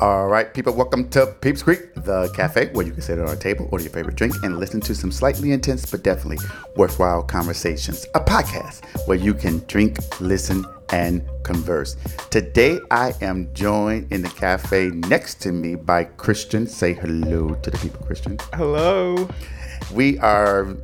All right, people, welcome to Peeps Creek, the cafe where you can sit at our table, order your favorite drink, and listen to some slightly intense but definitely worthwhile conversations. A podcast where you can drink, listen, and converse. Today, I am joined in the cafe next to me by Christian. Say hello to the people, Christian. Hello. We are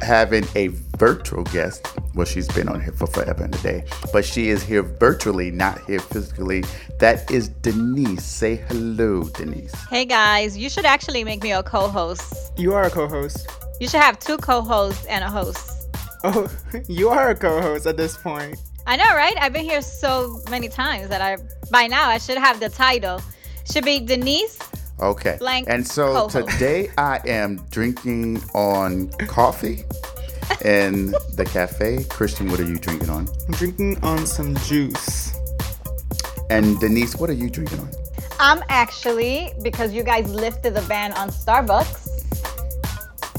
having a virtual guest. Well, she's been on here for forever and a day, but she is here virtually, not here physically. That is Denise. Say hello, Denise. Hey guys, you should actually make me a co host. You are a co host. You should have two co hosts and a host. Oh, you are a co host at this point. I know, right? I've been here so many times that I, by now, I should have the title. Should be Denise Okay. Blank and so co-host. today I am drinking on coffee in the cafe. Christian, what are you drinking on? I'm drinking on some juice. And Denise, what are you drinking on? I'm actually, because you guys lifted the ban on Starbucks,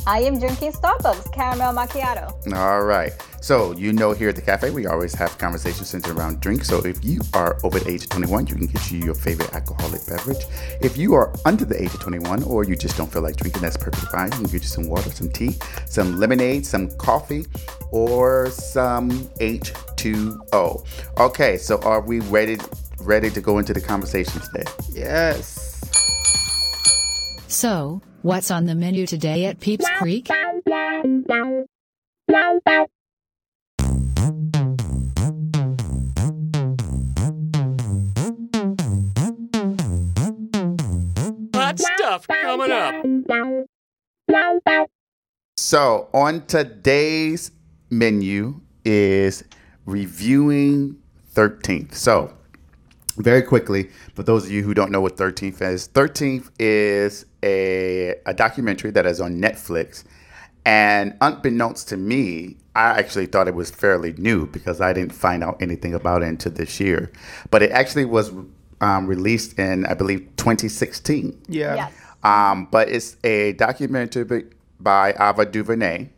I am drinking Starbucks caramel macchiato. All right. So, you know, here at the cafe, we always have conversations centered around drinks. So, if you are over the age of 21, you can get you your favorite alcoholic beverage. If you are under the age of 21 or you just don't feel like drinking, that's perfectly fine. You can get you some water, some tea, some lemonade, some coffee, or some H2O. Okay, so are we ready ready to go into the conversation today? Yes. So, what's on the menu today at Peeps Creek? Hot stuff coming up. So, on today's menu is reviewing 13th. So, very quickly, for those of you who don't know what 13th is, 13th is a, a documentary that is on Netflix. And unbeknownst to me, I actually thought it was fairly new because I didn't find out anything about it until this year. But it actually was um, released in, I believe, 2016. Yeah. Yes. Um, but it's a documentary by- by Ava DuVernay,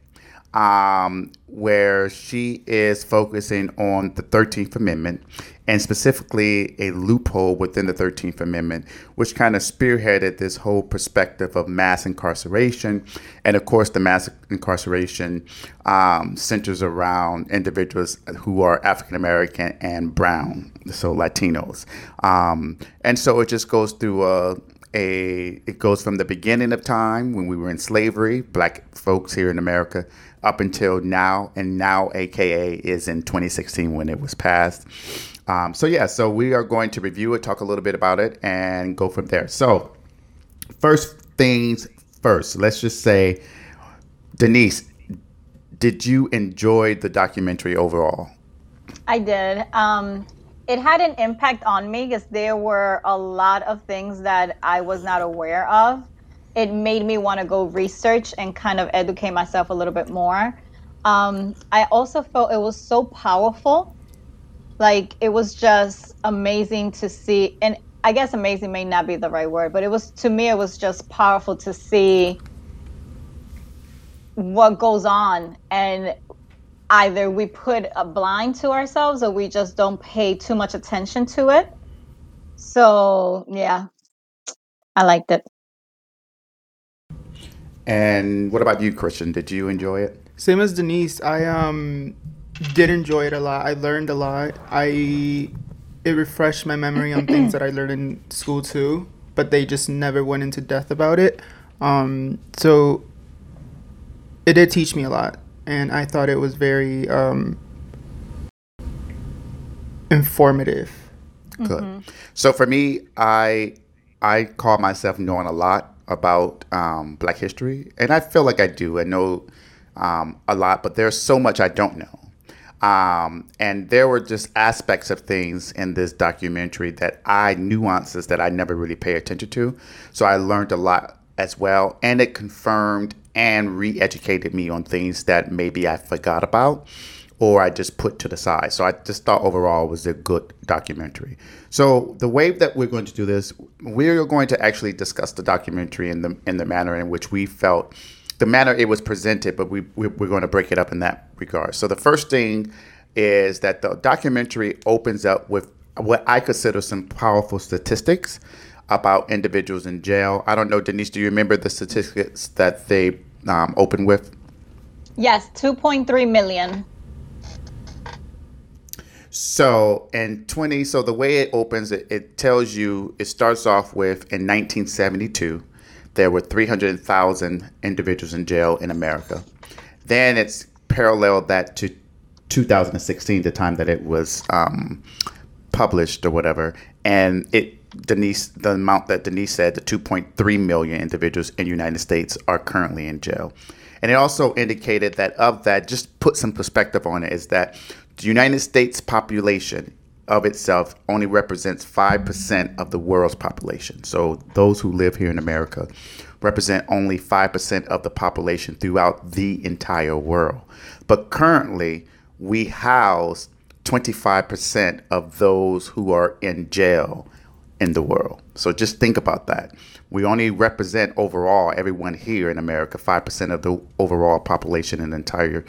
um, where she is focusing on the 13th Amendment and specifically a loophole within the 13th Amendment, which kind of spearheaded this whole perspective of mass incarceration. And of course, the mass incarceration um, centers around individuals who are African American and brown, so Latinos. Um, and so it just goes through a a it goes from the beginning of time when we were in slavery, black folks here in America, up until now, and now AKA is in 2016 when it was passed. Um, so yeah, so we are going to review it, talk a little bit about it, and go from there. So first things first, let's just say, Denise, did you enjoy the documentary overall? I did. Um, it had an impact on me because there were a lot of things that I was not aware of. It made me want to go research and kind of educate myself a little bit more. Um, I also felt it was so powerful. Like it was just amazing to see, and I guess amazing may not be the right word, but it was to me it was just powerful to see what goes on and either we put a blind to ourselves or we just don't pay too much attention to it. So, yeah, I liked it. And what about you, Christian? Did you enjoy it? Same as Denise, I um did enjoy it a lot. I learned a lot. I it refreshed my memory on things that I learned in school too, but they just never went into depth about it. Um, so it did teach me a lot, and I thought it was very um, informative. Good. So for me, I I call myself knowing a lot about um, Black history, and I feel like I do. I know um, a lot, but there's so much I don't know. Um, and there were just aspects of things in this documentary that I nuances that I never really pay attention to. So I learned a lot as well, and it confirmed and re-educated me on things that maybe I forgot about or I just put to the side. So I just thought overall it was a good documentary. So the way that we're going to do this, we're going to actually discuss the documentary in the in the manner in which we felt the manner it was presented, but we, we we're going to break it up in that regard. So the first thing is that the documentary opens up with what I consider some powerful statistics about individuals in jail. I don't know, Denise, do you remember the statistics that they um, opened with? Yes, 2.3 million. So in 20, so the way it opens, it, it tells you, it starts off with in 1972, there were 300,000 individuals in jail in America. Then it's paralleled that to 2016, the time that it was um, published or whatever. And it, Denise, the amount that Denise said, the 2.3 million individuals in the United States are currently in jail. And it also indicated that of that, just put some perspective on it, is that the United States population of itself only represents 5% of the world's population. So those who live here in America represent only 5% of the population throughout the entire world. But currently, we house 25% of those who are in jail in the world. So just think about that. We only represent overall everyone here in America, 5% of the overall population in the entire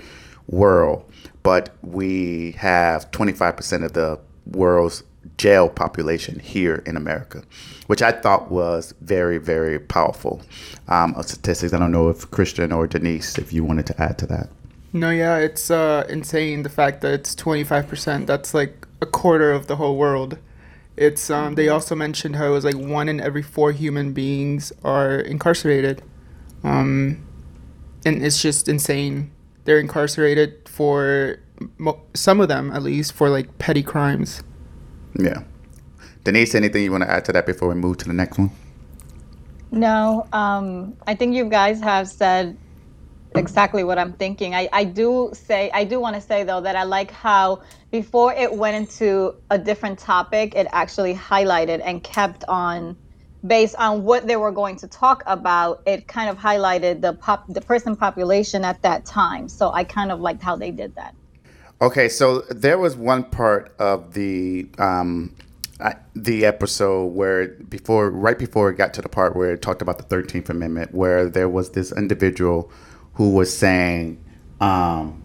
world, but we have 25% of the world's jail population here in America, which I thought was very, very powerful um, statistics. I don't know if Christian or Denise, if you wanted to add to that. No, yeah, it's uh, insane the fact that it's 25%. That's like a quarter of the whole world. It's um, they also mentioned how it was like one in every four human beings are incarcerated, um, and it's just insane. They're incarcerated for some of them at least for like petty crimes. Yeah. Denise, anything you want to add to that before we move to the next one? No, um, I think you guys have said exactly what I'm thinking. I, I do say I do want to say though that I like how before it went into a different topic, it actually highlighted and kept on based on what they were going to talk about. It kind of highlighted the pop the person population at that time. So I kind of liked how they did that. Okay, so there was one part of the um, the episode where before, right before it got to the part where it talked about the Thirteenth Amendment, where there was this individual who was saying um,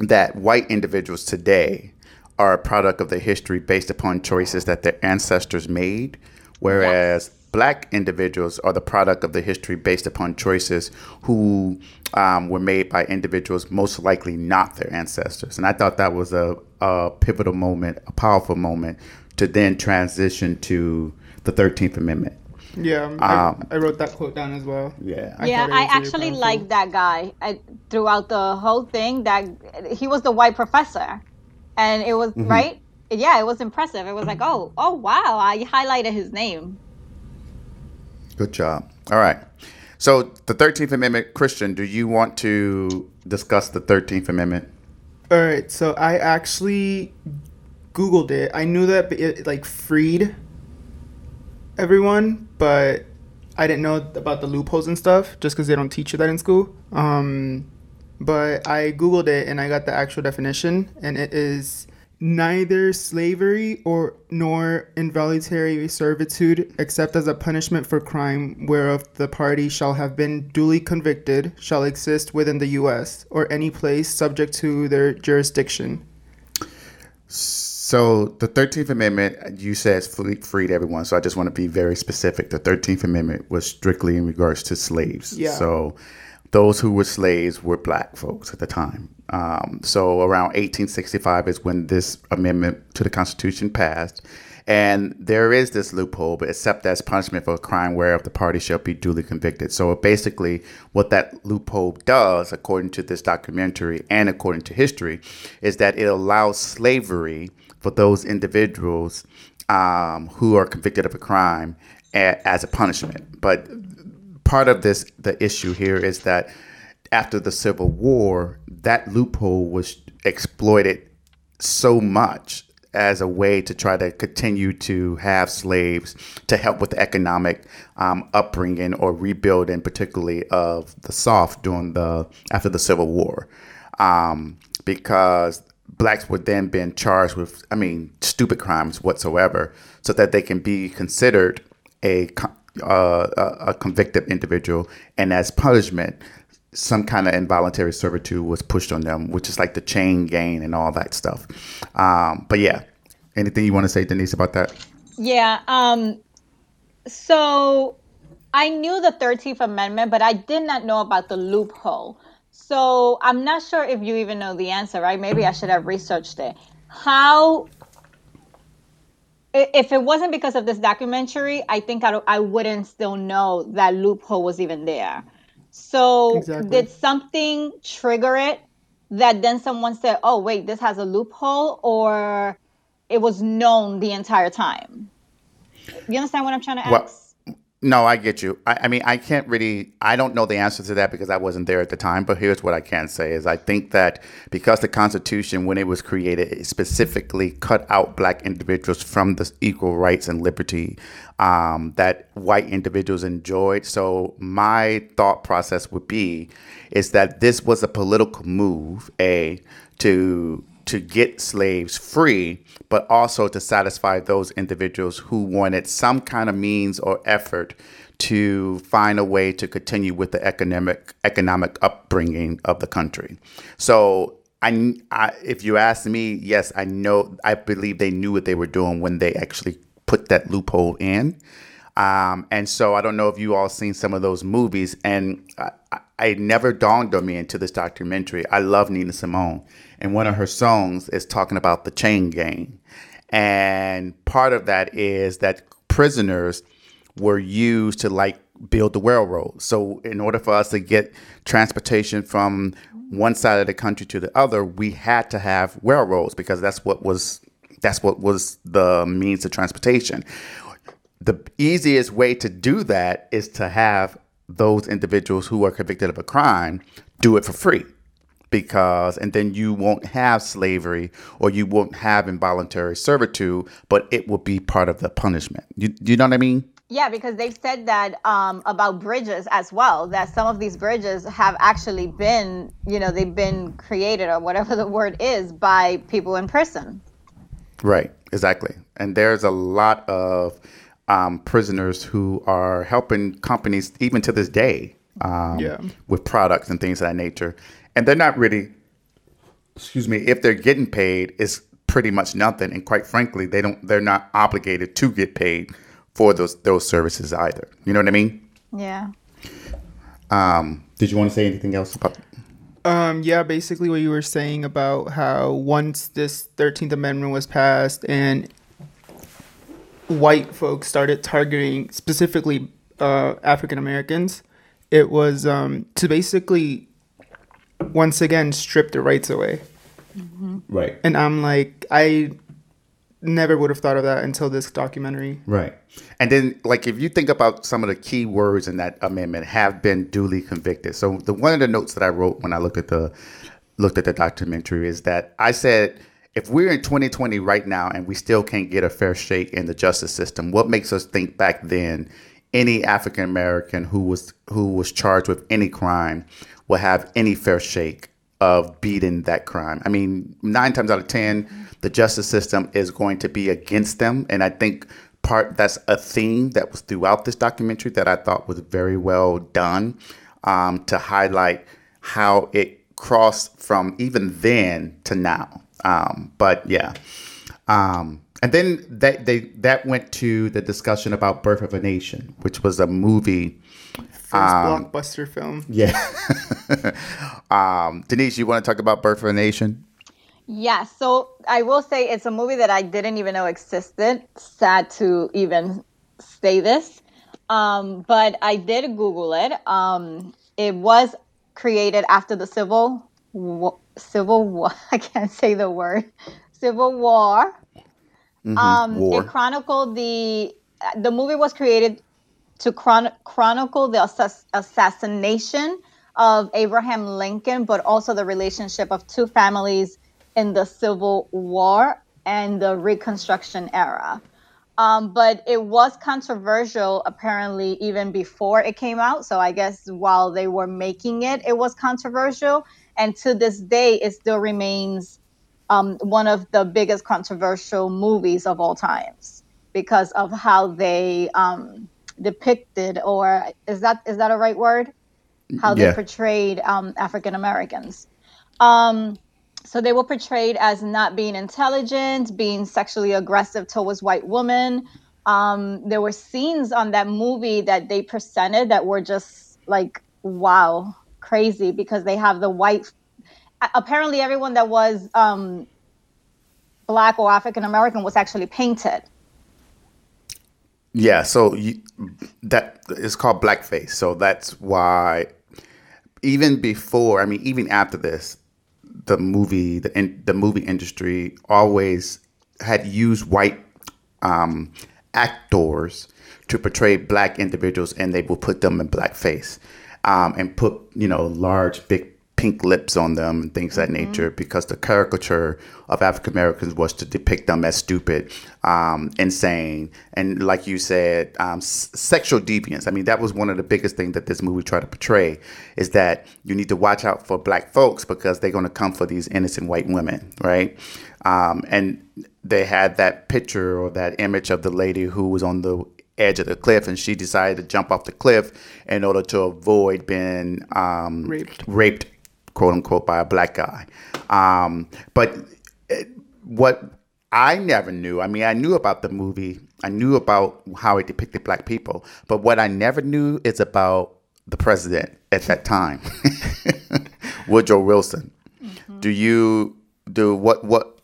that white individuals today are a product of their history based upon choices that their ancestors made, whereas black individuals are the product of the history based upon choices who um, were made by individuals most likely not their ancestors. And I thought that was a, a pivotal moment, a powerful moment to then transition to the 13th Amendment. Yeah, um, I, I wrote that quote down as well. Yeah. I yeah, thought I actually powerful. liked that guy I, throughout the whole thing. That he was the white professor, and it was right. Yeah, it was impressive. It was like, oh, oh wow! I highlighted his name. Good job. All right. So the 13th Amendment, Christian, do you want to discuss the 13th Amendment? All right, so I actually googled it. I knew that it like freed everyone, but I didn't know about the loopholes and stuff just because they don't teach you that in school. Um, but I googled it and I got the actual definition, and it is neither slavery or nor involuntary servitude except as a punishment for crime whereof the party shall have been duly convicted shall exist within the US or any place subject to their jurisdiction. So the 13th Amendment, you said freed everyone. So I just want to be very specific. The 13th Amendment was strictly in regards to slaves. Yeah. So those who were slaves were black folks at the time. Um, so around 1865 is when this amendment to the Constitution passed. And there is this loophole, but except as punishment for a crime whereof the party shall be duly convicted. So basically, what that loophole does, according to this documentary and according to history, is that it allows slavery for those individuals um, who are convicted of a crime a- as a punishment. But part of this the issue here is that after the civil war that loophole was exploited so much as a way to try to continue to have slaves to help with the economic um, upbringing or rebuilding particularly of the south during the after the civil war. Um, because blacks were then being charged with i mean stupid crimes whatsoever so that they can be considered a uh, a, a convicted individual, and as punishment, some kind of involuntary servitude was pushed on them, which is like the chain gang and all that stuff. Um, but yeah, anything you want to say, Denise, about that? Yeah. Um, So I knew the 13th Amendment, but I did not know about the loophole. So I'm not sure if you even know the answer, right? Maybe I should have researched it. How, if it wasn't because of this documentary, I think I, I wouldn't still know that loophole was even there. So Exactly. did something trigger it that then someone said, oh, wait, this has a loophole, or it was known the entire time? You understand what I'm trying to Well, ask? No, I get you. I, I mean, I can't really. I don't know the answer to that because I wasn't there at the time. But here's what I can say: is I think that because the Constitution, when it was created, it specifically cut out black individuals from the equal rights and liberty um, that white individuals enjoyed. So my thought process would be is that this was a political move, a to to get slaves free, but also to satisfy those individuals who wanted some kind of means or effort to find a way to continue with the economic economic upbringing of the country. So I, I if you ask me, yes, I know I believe they knew what they were doing when they actually put that loophole in. Um, and so I don't know if you all seen some of those movies, and I, I, never dawned on me until this documentary. I love Nina Simone, and one of her songs is talking about the chain gang, and part of that is that prisoners were used to like build the railroad. So in order for us to get transportation from one side of the country to the other, we had to have railroads because that's what was that's what was the means of transportation the easiest way to do that is to have those individuals who are convicted of a crime do it for free because and then you won't have slavery or you won't have involuntary servitude but it will be part of the punishment you, you know what i mean Yeah, because they've said that um, about bridges as well. That some of these bridges have actually been, you know, they've been created or whatever the word is by people in prison. Right, exactly. And there's a lot of um, prisoners who are helping companies even to this day um, Yeah. with products and things of that nature. And they're not really, excuse me, if they're getting paid, it's pretty much nothing. And quite frankly, they don't. They're not obligated to get paid for those those services either. You know what I mean? Yeah. Um, did you want to say anything else about? Um, yeah, basically what you were saying about how once this 13th Amendment was passed and white folks started targeting specifically uh, African Americans, it was um, to basically once again strip the rights away. Right. And I'm like, I never would have thought of that until this documentary. Right. And then, like, if you think about some of the key words in that amendment have been duly convicted. So, the one of the notes that I wrote when I looked at the looked at the documentary is that I said, if we're in 2020 right now and we still can't get a fair shake in the justice system, what makes us think back then any African American who was who was charged with any crime will have any fair shake of beating that crime. I mean, nine times out of ten, the justice system is going to be against them, and I think part that's a theme that was throughout this documentary that I thought was very well done um, to highlight how it crossed from even then to now. Um, but yeah. Um, and then that they that went to the discussion about Birth of a Nation, which was a movie. First Um, blockbuster film. Yeah. um, Denise, you want to talk about Birth of a Nation? Yeah, so I will say it's a movie that I didn't even know existed. Sad to even say this. Um, but I did Google it. Um, it was created after the Civil War, Civil War. I can't say the word. Civil War. Um, War. It chronicled the the movie was created to chron- chronicle the assass- assassination of Abraham Lincoln, but also the relationship of two families in the Civil War and the Reconstruction era. Um, but it was controversial apparently even before it came out. So I guess while they were making it, it was controversial. And to this day, it still remains um, one of the biggest controversial movies of all times because of how they um, depicted, or is that is that a right word? How they portrayed um, African Americans. Um, so they were portrayed as not being intelligent, being sexually aggressive towards white women, Um, there were scenes on that movie that they presented that were just like wow, crazy because they have the white. Apparently, everyone that was um, black or African American was actually painted. Yeah, so you, that is called blackface. So that's why, even before, I mean, even after this, the movie, the in, the movie industry always had used white um, actors to portray black individuals, and they will put them in blackface um, and put you know large, big pink lips on them and things of that nature because the caricature of African Americans was to depict them as stupid, um, insane, and like you said, um, s- sexual deviance. I mean, that was one of the biggest things that this movie tried to portray is that you need to watch out for black folks because they're going to come for these innocent white women, right? Um, and they had that picture or that image of the lady who was on the edge of the cliff and she decided to jump off the cliff in order to avoid being um, Raped. raped, quote unquote, by a black guy. Um, but it, what I never knew, I mean, I knew about the movie, I knew about how it depicted black people, but what I never knew is about the president at that time, Woodrow Wilson. Do you do what? What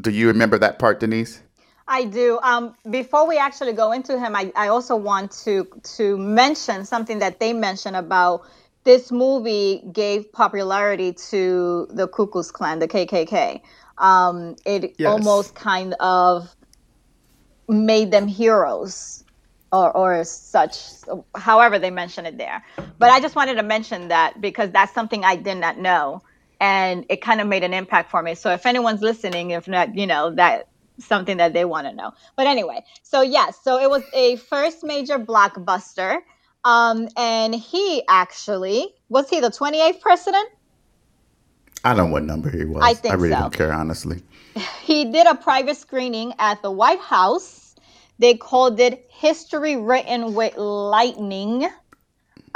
do you remember that part, Denise? I do. Um, before we actually go into him, I, I also want to to mention something that they mentioned about this movie gave popularity to the Ku Klux Klan, the KKK. Um, it Yes. almost kind of made them heroes or, or such, however they mention it there. But I just wanted to mention that because that's something I did not know. And it kind of made an impact for me. So if anyone's listening, if not, you know, that something that they want to know. But anyway, so yes, so it was a first major blockbuster. Um, and he actually was he the 28th president? I don't know what number he was. I think I really so. don't care, honestly. he did a private screening at the White House. They called it History Written with Lightning.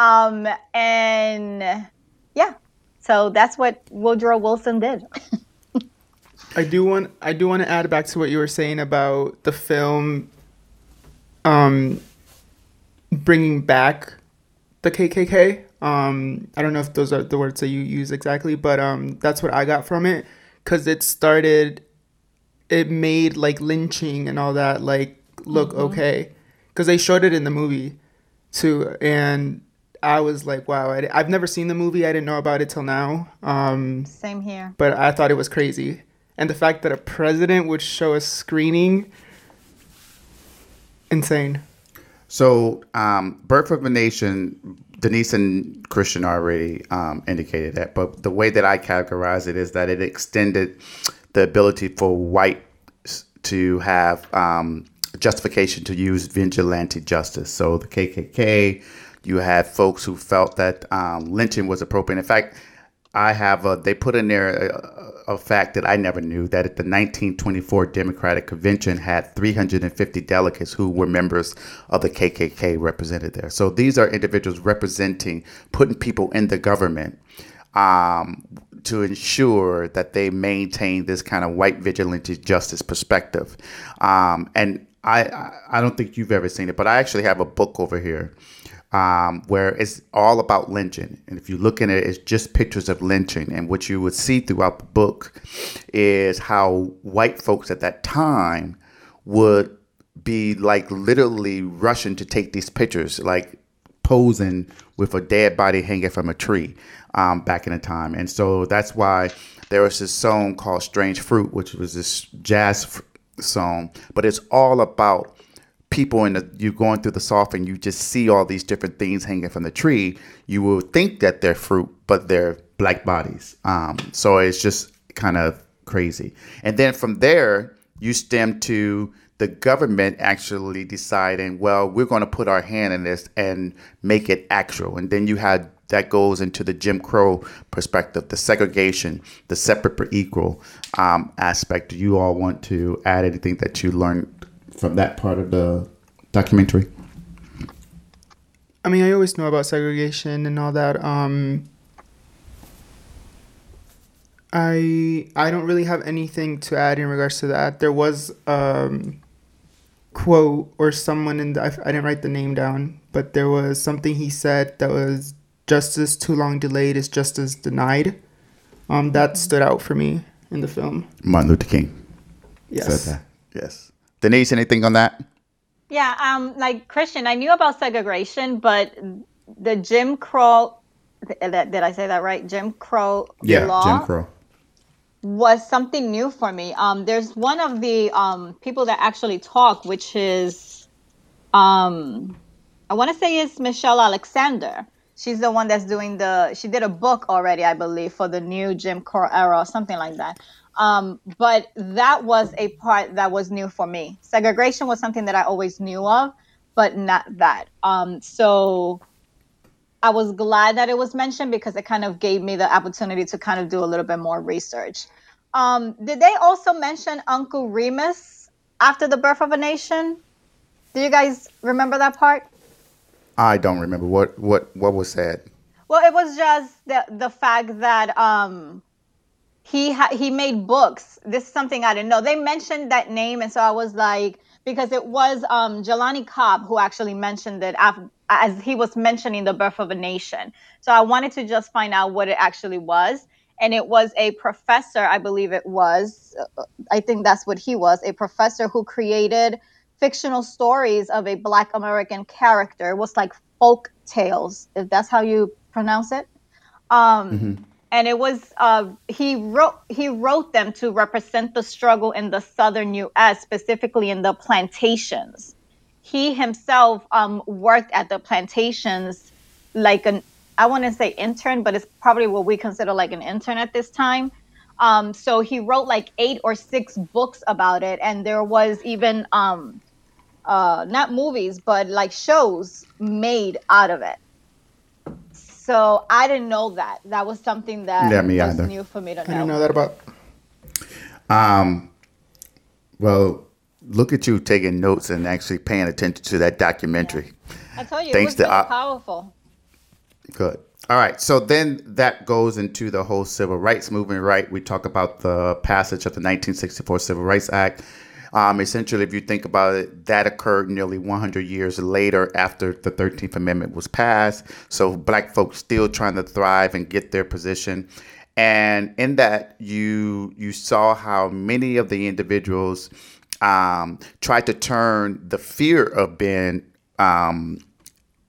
Um, and yeah, so that's what Woodrow Wilson did. I do want I do want to add back to what you were saying about the film um bringing back the KKK. Um I don't know if those are the words that you use exactly, but um that's what I got from it cuz it started it made like lynching and all that like look okay cuz they showed it in the movie too and I was like wow I, I've never seen the movie I didn't know about it till now um Same here. but I thought it was crazy. And the fact that a president would show a screening, insane. So, um, Birth of a Nation, Denise and Christian already um, indicated that, but the way that I categorize it is that it extended the ability for whites to have um, justification to use vigilante justice. So, the KKK, you had folks who felt that um, lynching was appropriate. In fact, I have a, they put in there a, a fact that I never knew that at the 1924 Democratic Convention had 350 delegates who were members of the KKK represented there. So these are individuals representing, putting people in the government um, to ensure that they maintain this kind of white vigilante justice perspective. Um, and I, I don't think you've ever seen it, but I actually have a book over here um, where it's all about lynching. And if you look in it, it's just pictures of lynching. And what you would see throughout the book is how white folks at that time would be like literally rushing to take these pictures, like posing with a dead body hanging from a tree um, back in the time. And so that's why there was this song called Strange Fruit, which was this jazz song, but it's all about people in the you going through the soft and you just see all these different things hanging from the tree you will think that they're fruit but they're black bodies. Um, so it's just kind of crazy. And then from there you stem to the government actually deciding well we're going to put our hand in this and make it actual. And then you had that goes into the Jim Crow perspective, the segregation, the separate but equal um, aspect. Do you all want to add anything that you learned from that part of the documentary? I mean, I always know about segregation and all that. Um, I I don't really have anything to add in regards to that. There was um, quote or someone in the I, I didn't write the name down, but there was something he said that was justice too long delayed is justice denied. Um, that stood out for me in the film. Martin Luther King Yes. said that. Yes. Denise, anything on that? Yeah, um, like Christian, I knew about segregation, but the Jim Crow, did I say that right? Jim Crow law Jim Crow. was something new for me. Um, there's one of the um, people that actually talk, which is, um, I want to say it's Michelle Alexander. She's the one that's doing the. She did a book already, I believe, for the new Jim Crow era or something like that. Um, but that was a part that was new for me. Segregation was something that I always knew of, but not that. Um, so I was glad that it was mentioned because it kind of gave me the opportunity to kind of do a little bit more research. Um, did they also mention Uncle Remus after the birth of a nation? Do you guys remember that part? I don't remember what what what was said. Well, it was just the the fact that um he ha- he made books. This is something I didn't know. They mentioned that name, and so I was like, because it was um Jelani Cobb who actually mentioned it as he was mentioning the birth of a nation. So I wanted to just find out what it actually was, and it was a professor, I believe it was. uh, I think that's what he was, a professor who created fictional stories of a Black American character. It was like folk tales, if that's how you pronounce it. Um, And it was uh, he wrote he wrote them to represent the struggle in the southern U.S., specifically in the plantations. He himself um, worked at the plantations like an I want to say intern, but it's probably what we consider like an intern at this time. Um, so he wrote like eight or six books about it, and there was even um, uh, not movies, but like shows made out of it. So I didn't know that. That was something that Yeah, me was either. new for me to I didn't know. know that about. Um, well, look at you taking notes and actually paying attention to that documentary. I told you Thanks it to was really uh, powerful. Good. All right. So then that goes into the whole civil rights movement, right? We talk about the passage of the 1964 Civil Rights Act. Um, essentially, if you think about it, that occurred nearly 100 years later after the 13th Amendment was passed. So black folks still trying to thrive and get their position. And in that, you you saw how many of the individuals um, tried to turn the fear of being um,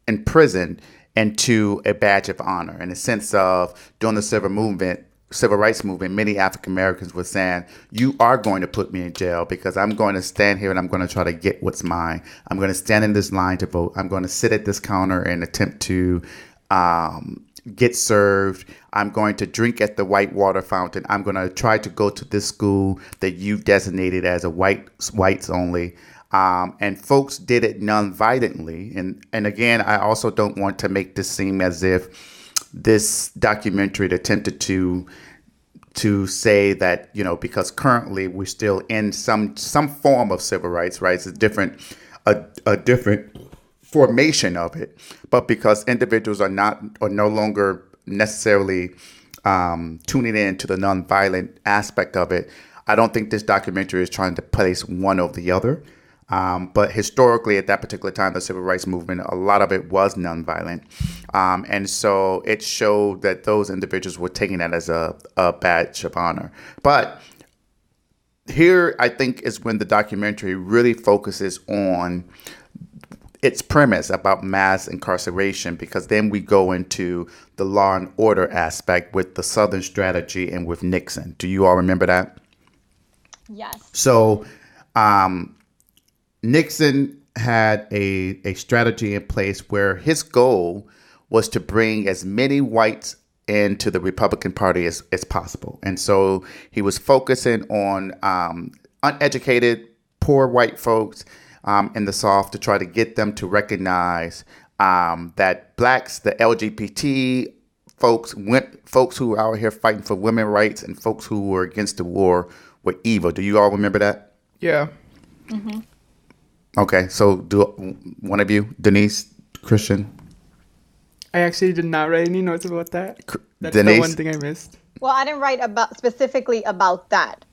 in prison into a badge of honor in a sense of during the civil movement civil rights movement many african americans were saying you are going to put me in jail because i'm going to stand here and i'm going to try to get what's mine. I'm going to stand in this line to vote. I'm going to sit at this counter and attempt to um, get served. I'm going to drink at the white water fountain. I'm going to try to go to this school that you've designated as a white whites only. Um, and folks did it non-violently. And and again, I also don't want to make this seem as if this documentary attempted to to say that you know because currently we're still in some some form of civil rights rights a different a, a different formation of it. But because individuals are not are no longer necessarily um, tuning in to the nonviolent aspect of it i don't think this documentary is trying to place one over the other um, but historically, at that particular time, the civil rights movement, a lot of it was nonviolent. Um, and so it showed that those individuals were taking that as a, a badge of honor. But here, I think, is when the documentary really focuses on its premise about mass incarceration because then we go into the law and order aspect with the Southern strategy and with Nixon. Do you all remember that? Yes. So, um, Nixon had a, a strategy in place where his goal was to bring as many whites into the Republican Party as, as possible. And so he was focusing on um, uneducated, poor white folks um, in the South to try to get them to recognize um, that blacks, the LGBT folks, went, folks who were out here fighting for women rights and folks who were against the war were evil. Do you all remember that? Yeah. Okay, so do one of you, Denise, Christian, I actually did not write any notes about that. That's Denise? the one thing I missed. Well, I didn't write about specifically about that.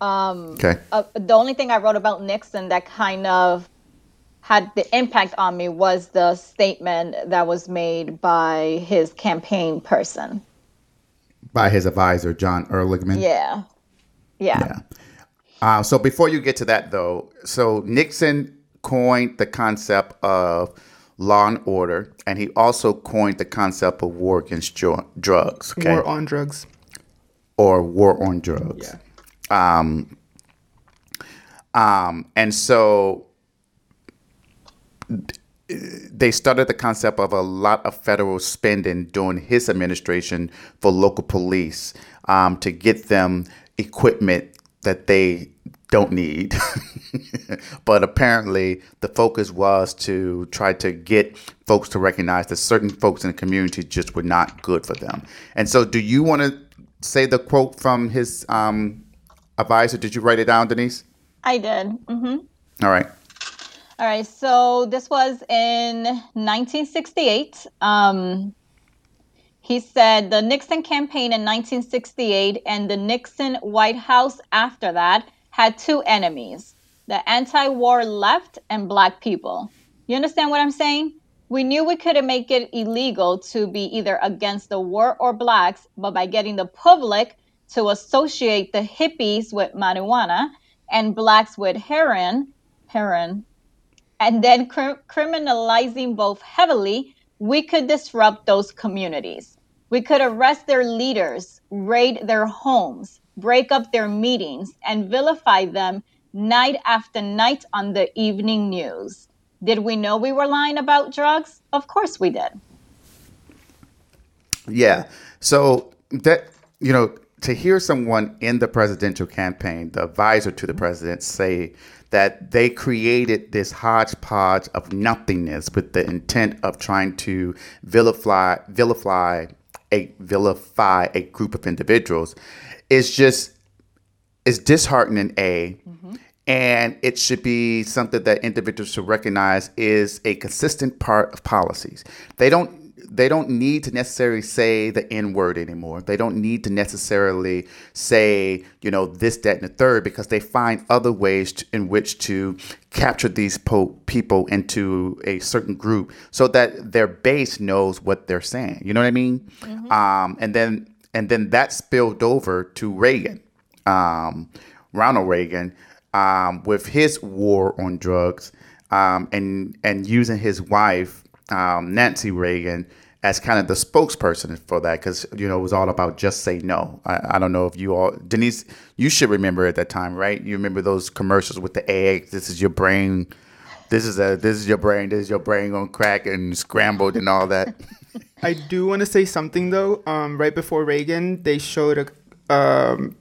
Um, Okay. uh, the only thing I wrote about Nixon that kind of had the impact on me was the statement that was made by his campaign person. By his advisor, John Ehrlichman. Yeah. Yeah. Yeah. Uh, so before you get to that, though, so Nixon coined the concept of law and order, and he also coined the concept of war against dr- drugs. Okay. War on drugs. or war on drugs. Yeah. Um, um, and so they started the concept of a lot of federal spending during his administration for local police um, to get them equipment that they don't need. but apparently, the focus was to try to get folks to recognize that certain folks in the community just were not good for them. And so, do you want to say the quote from his um, advisor? Did you write it down, Denise? I did. hmm All right. All right, so this was in 1968. Um, he said the Nixon campaign in 1968 and the Nixon White House after that had two enemies the anti war left and black people. You understand what I'm saying? We knew we couldn't make it illegal to be either against the war or blacks, but by getting the public to associate the hippies with marijuana and blacks with heroin, heroin, and then cr- criminalizing both heavily, we could disrupt those communities. We could arrest their leaders, raid their homes, break up their meetings, and vilify them night after night on the evening news. Did we know we were lying about drugs? Of course we did. Yeah. So that you know, to hear someone in the presidential campaign, the advisor to the president, say that they created this hodgepodge of nothingness with the intent of trying to vilify vilify a vilify a group of individuals is just is disheartening a. And it should be something that individuals should recognize is a consistent part of policies. They don't they don't need to necessarily say the n word anymore. They don't need to necessarily say you know this that and the third because they find other ways to, in which to capture these po- people into a certain group so that their base knows what they're saying. You know what i mean? Um, and then and then that spilled over to reagan um, Ronald Reagan um, with his war on drugs um, and and using his wife um, Nancy Reagan as kind of the spokesperson for that because you know it was all about just say no. I, I don't know if you all Denise, you should remember at that time, right? You remember those commercials with the egg. This is your brain. This is a this is your brain. This is your brain on crack and scrambled and all that. I do want to say something though. Um, right before Reagan, they showed a um,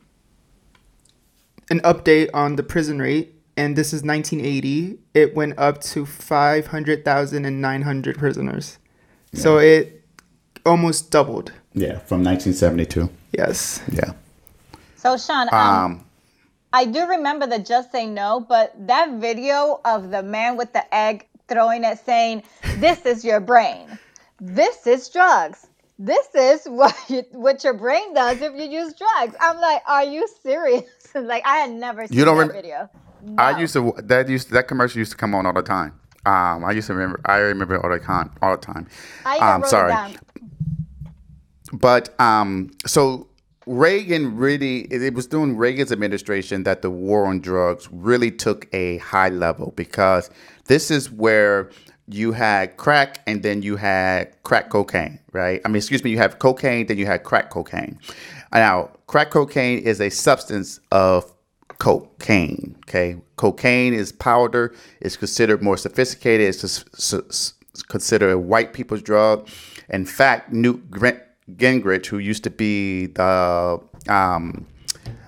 an update on the prison rate, and this is 1980. It went up to 500,900 prisoners. yeah. So it almost doubled. yeah, from 1972. Yes. Yeah. So, Sean, um, Um, I do remember the just say no, but that video of the man with the egg throwing it saying, This is your brain. This is drugs. This is what you, what your brain does if you use drugs. I'm like, are you serious? like I had never seen you don't that rem- video. I used to that used that commercial used to come on all the time. Um, I used to remember. I remember it all the time. All the time. I um, sorry, but um, so Reagan really it, was during Reagan's administration that the war on drugs really took a high level because this is where you had crack and then you had crack cocaine, right? I mean, excuse me, you have cocaine, then you had crack cocaine. Now, crack cocaine is a substance of cocaine. Okay, cocaine is powder. It's considered more sophisticated. It's considered a white people's drug. In fact, Newt Grin- Gingrich, who used to be the um,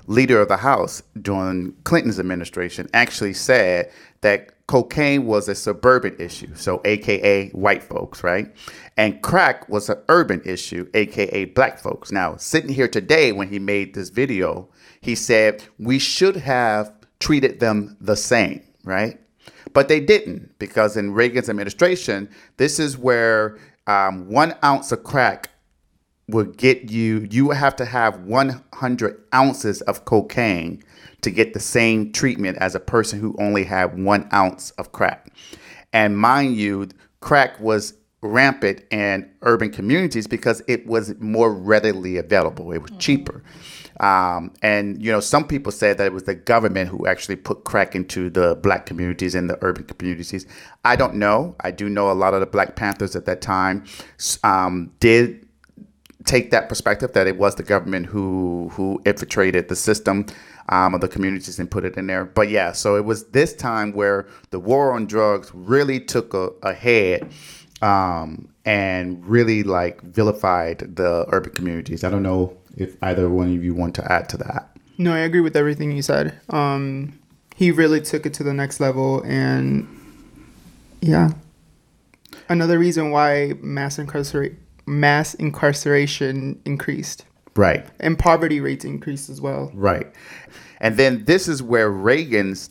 leader of the House during Clinton's administration, actually said that cocaine was a suburban issue, so AKA white folks, right? And crack was an urban issue, AKA black folks. Now, sitting here today when he made this video, he said we should have treated them the same, right? But they didn't because in Reagan's administration, this is where um, one ounce of crack would get you, you would have to have 100 ounces of cocaine to get the same treatment as a person who only had one ounce of crack. And mind you, crack was rampant in urban communities because it was more readily available. It was cheaper. Um, and you know, some people said that it was the government who actually put crack into the black communities and the urban communities. I don't know. I do know a lot of the Black Panthers at that time um, did take that perspective that it was the government who who infiltrated the system um, of the communities and put it in there. But yeah, so it was this time where the war on drugs really took a, a head um, and really like vilified the urban communities. I don't know if either one of you want to add to that. No, I agree with everything you said. Um, he really took it to the next level, and yeah, another reason why mass incarcerate mass incarceration increased Right. and poverty rates increased as well. Right. And then this is where Reagan's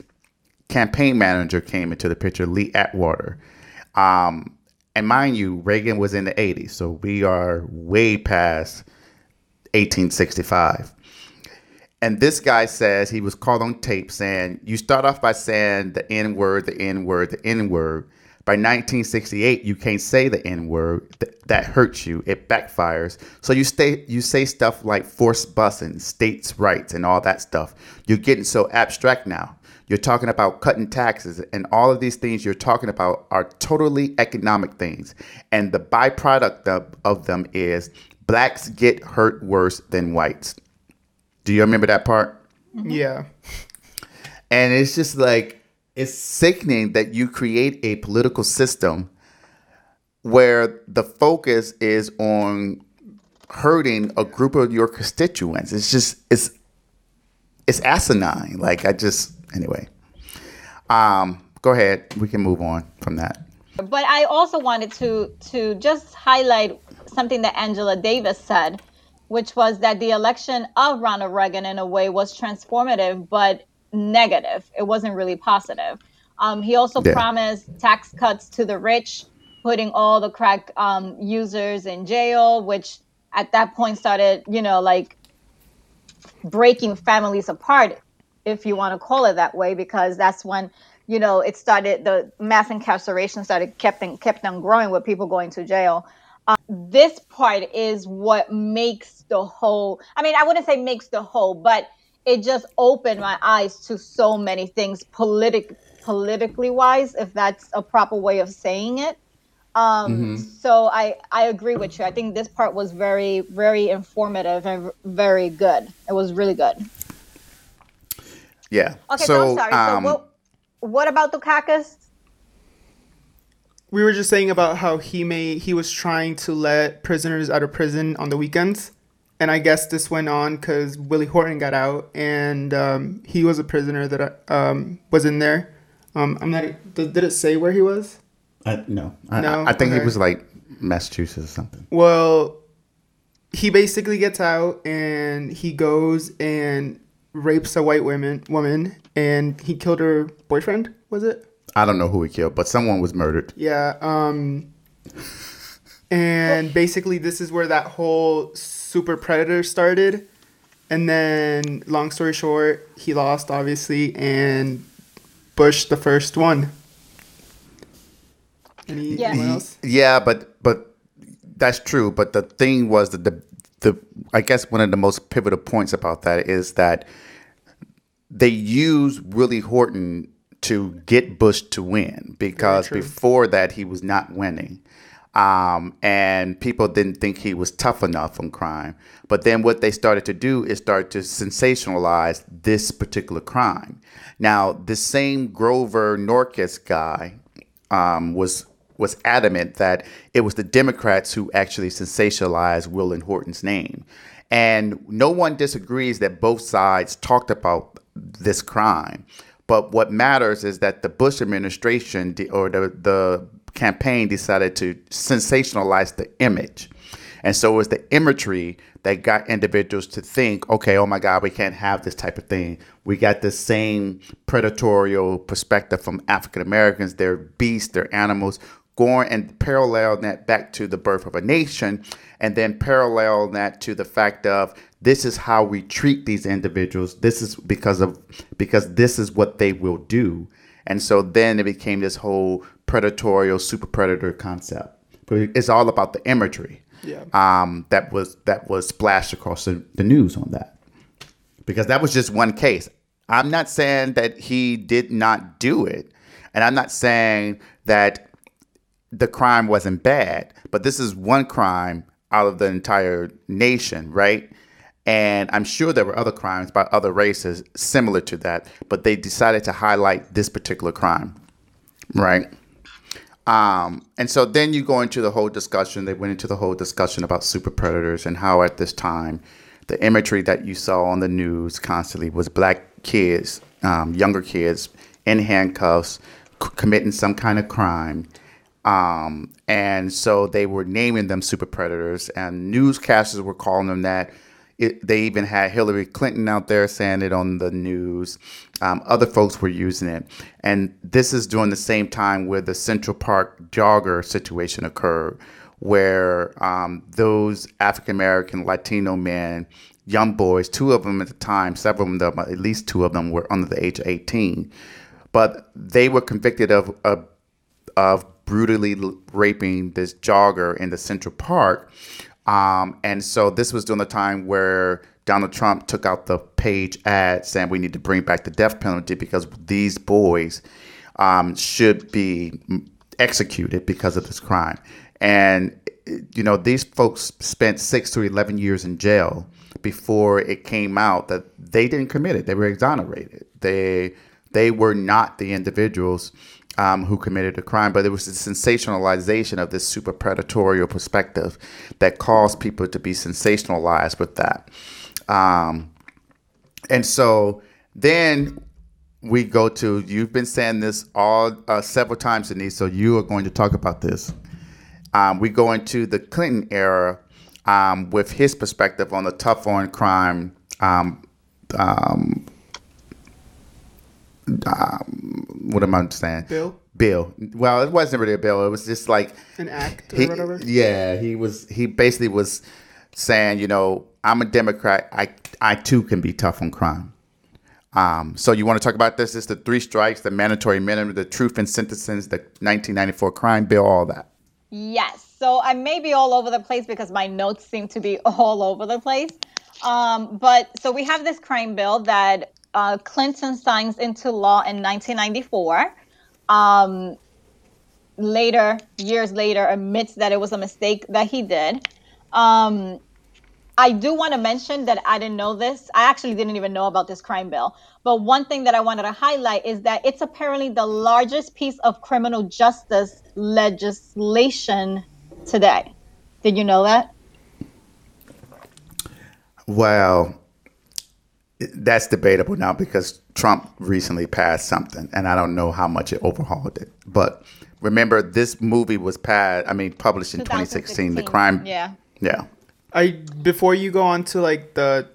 campaign manager came into the picture, Lee Atwater. Um, and mind you, Reagan was in the 80s, so we are way past 1865. And this guy says he was called on tape saying, You start off by saying the N word, the N word, the N word. By 1968, you can't say the N word. Th- that hurts you. It backfires. So you stay, you say stuff like forced busing, states' rights, and all that stuff. You're getting so abstract now. You're talking about cutting taxes, and all of these things you're talking about are totally economic things. And the byproduct of, of them is blacks get hurt worse than whites. Do you remember that part? Yeah, And it's just like it's sickening that you create a political system where the focus is on hurting a group of your constituents. It's just it's it's asinine. Like I just anyway. Um go ahead. We can move on from that. But I also wanted to to just highlight something that Angela Davis said, which was that the election of Ronald Reagan in a way was transformative but negative. It wasn't really positive. Um, he also Yeah. promised tax cuts to the rich, putting all the crack um, users in jail, which at that point started, you know, like breaking families apart, if you want to call it that way, because that's when you know it started. The mass incarceration started kept and kept on growing with people going to jail. Uh, this part is what makes the whole. I mean, I wouldn't say makes the whole, but it just opened my eyes to so many things politic politically wise, if that's a proper way of saying it. Um, So I I agree with you. I think this part was very very informative and very good. It was really good. Yeah. Okay, so, I'm sorry. um, so what what about the caucus? we were just saying about how he may he was trying to let prisoners out of prison on the weekends, and I guess this went on because Willie Horton got out, and um, he was a prisoner that um, was in there. Um, I'm not. Did, did it say where he was? I, no. I, No? I think Okay. it was like Massachusetts or something. Well, he basically gets out and he goes and rapes a white woman woman and he killed her boyfriend, was it? I don't know who he killed, but someone was murdered. Yeah, um and basically this is where that whole super predator started. And then long story short, he lost obviously and Bush the first one. Any, Yeah. Yeah, but but that's true. But the thing was that the the I guess one of the most pivotal points about that is that they used Willie Horton to get Bush to win because before that he was not winning. Um, and people didn't think he was tough enough on crime. But then what they started to do is start to sensationalize this particular crime. Now, the same Grover Norquist guy um, was was adamant that it was the Democrats who actually sensationalized Willie Horton's name. And no one disagrees that both sides talked about this crime. But what matters is that the Bush administration de- or the, the campaign decided to sensationalize the image. And so it was the imagery that got individuals to think, okay, oh my God, we can't have this type of thing. We got the same predatorial perspective from African Americans. They're beasts, they're animals. Going and parallel that back to the birth of a nation, and then parallel that to the fact of this is how we treat these individuals. This is because of because this is what they will do. And so then it became this whole predatorial super predator concept. But it's all about the imagery Yeah. um, that was that was splashed across the, the news on that because that was just one case. I'm not saying that he did not do it, and I'm not saying that the crime wasn't bad, but this is one crime out of the entire nation, right? And I'm sure there were other crimes by other races similar to that, but they decided to highlight this particular crime, right? Um, and so then you go into the whole discussion. They went into the whole discussion about super predators and how at this time, the imagery that you saw on the news constantly was black kids, um, younger kids in handcuffs, c- committing some kind of crime. Um, and so they were naming them super predators, and newscasters were calling them that. It, they even had Hillary Clinton out there saying it on the news. Um, other folks were using it. And this is during the same time where the Central Park jogger situation occurred, where um, those African American Latino men, young boys, two of them at the time, several of them, at least two of them, were under the age of 18. But they were convicted of, of of brutally raping this jogger in the Central Park. Um, and so this was during the time where Donald Trump took out the page ad saying we need to bring back the death penalty because these boys um, should be mm, executed because of this crime. And, you know, these folks spent six to 11 years in jail before it came out that they didn't commit it. They were exonerated. They, they were not the individuals um, who committed a crime, but it was the sensationalization of this super perspective that caused people to be sensationalized with that. Um, and so then we go to you've been saying this all uh, several times, Denise. So you are going to talk about this. Um, we go into the Clinton era um, with his perspective on the tough on crime. Um, um, what am I saying? Bill? Bill. Well, it wasn't really a bill. It was just like An act or he, whatever? Yeah, he was. He basically was saying, you know, I'm a Democrat. I I too can be tough on crime. Um, so you want to talk about this? It's the three strikes, the mandatory minimum, the truth in sentences, the 1994 crime bill, all that. Yes. So I may be all over the place because my notes seem to be all over the place. Um, but so we have this crime bill that uh, Clinton signs into law in 1994. Um, later, years later, admits that it was a mistake that he did. Um, I do want to mention that I didn't know this. I actually didn't even know about this crime bill. But one thing that I wanted to highlight is that it's apparently the largest piece of criminal justice legislation today. Did you know that? Well, that's debatable now because Trump recently passed something, and I don't know how much it overhauled it. But remember, this movie was passed. I mean, published in 2016. The crime. Yeah. Yeah. I before you go on to like the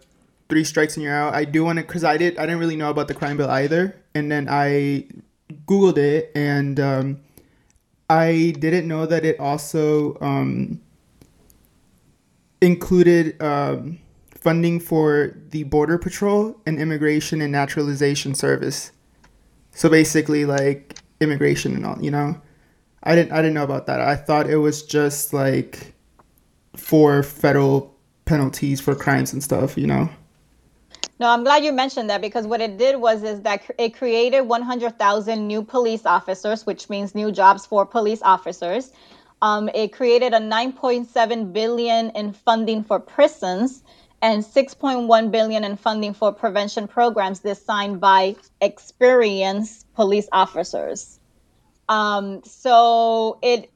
three strikes and you're out, I do want to because I did I didn't really know about the crime bill either, and then I googled it and um, I didn't know that it also um, included um, funding for the border patrol and immigration and naturalization service. So basically, like immigration and all, you know. I didn't I didn't know about that. I thought it was just like for federal penalties for crimes and stuff, you know. No, I'm glad you mentioned that because what it did was is that it created 100,000 new police officers, which means new jobs for police officers. Um, it created a 9.7 billion in funding for prisons and 6.1 billion in funding for prevention programs designed by experienced police officers. Um, so it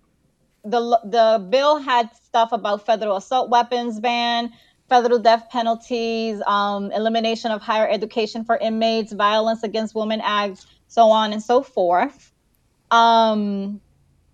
the the bill had stuff about federal assault weapons ban, federal death penalties, um, elimination of higher education for inmates, violence against women acts, so on and so forth. Um,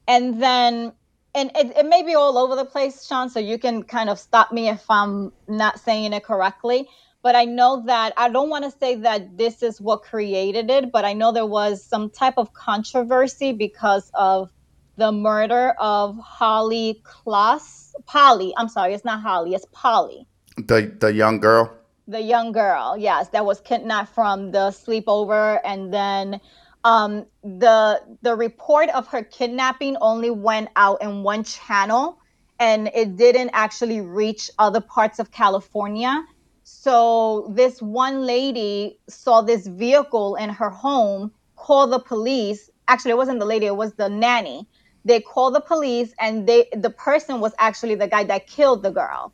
and then, and it, it may be all over the place, Sean, so you can kind of stop me if I'm not saying it correctly. But I know that I don't want to say that this is what created it, but I know there was some type of controversy because of the murder of Holly Klaas. Polly, I'm sorry, it's not Holly, it's Polly The the young girl. the young girl yes that was kidnapped from the sleepover and then um, the the report of her kidnapping only went out in one channel, and it didn't actually reach other parts of California. So this one lady saw this vehicle in her home, called the police. Actually, it wasn't the lady; it was the nanny. They called the police, and they the person was actually the guy that killed the girl.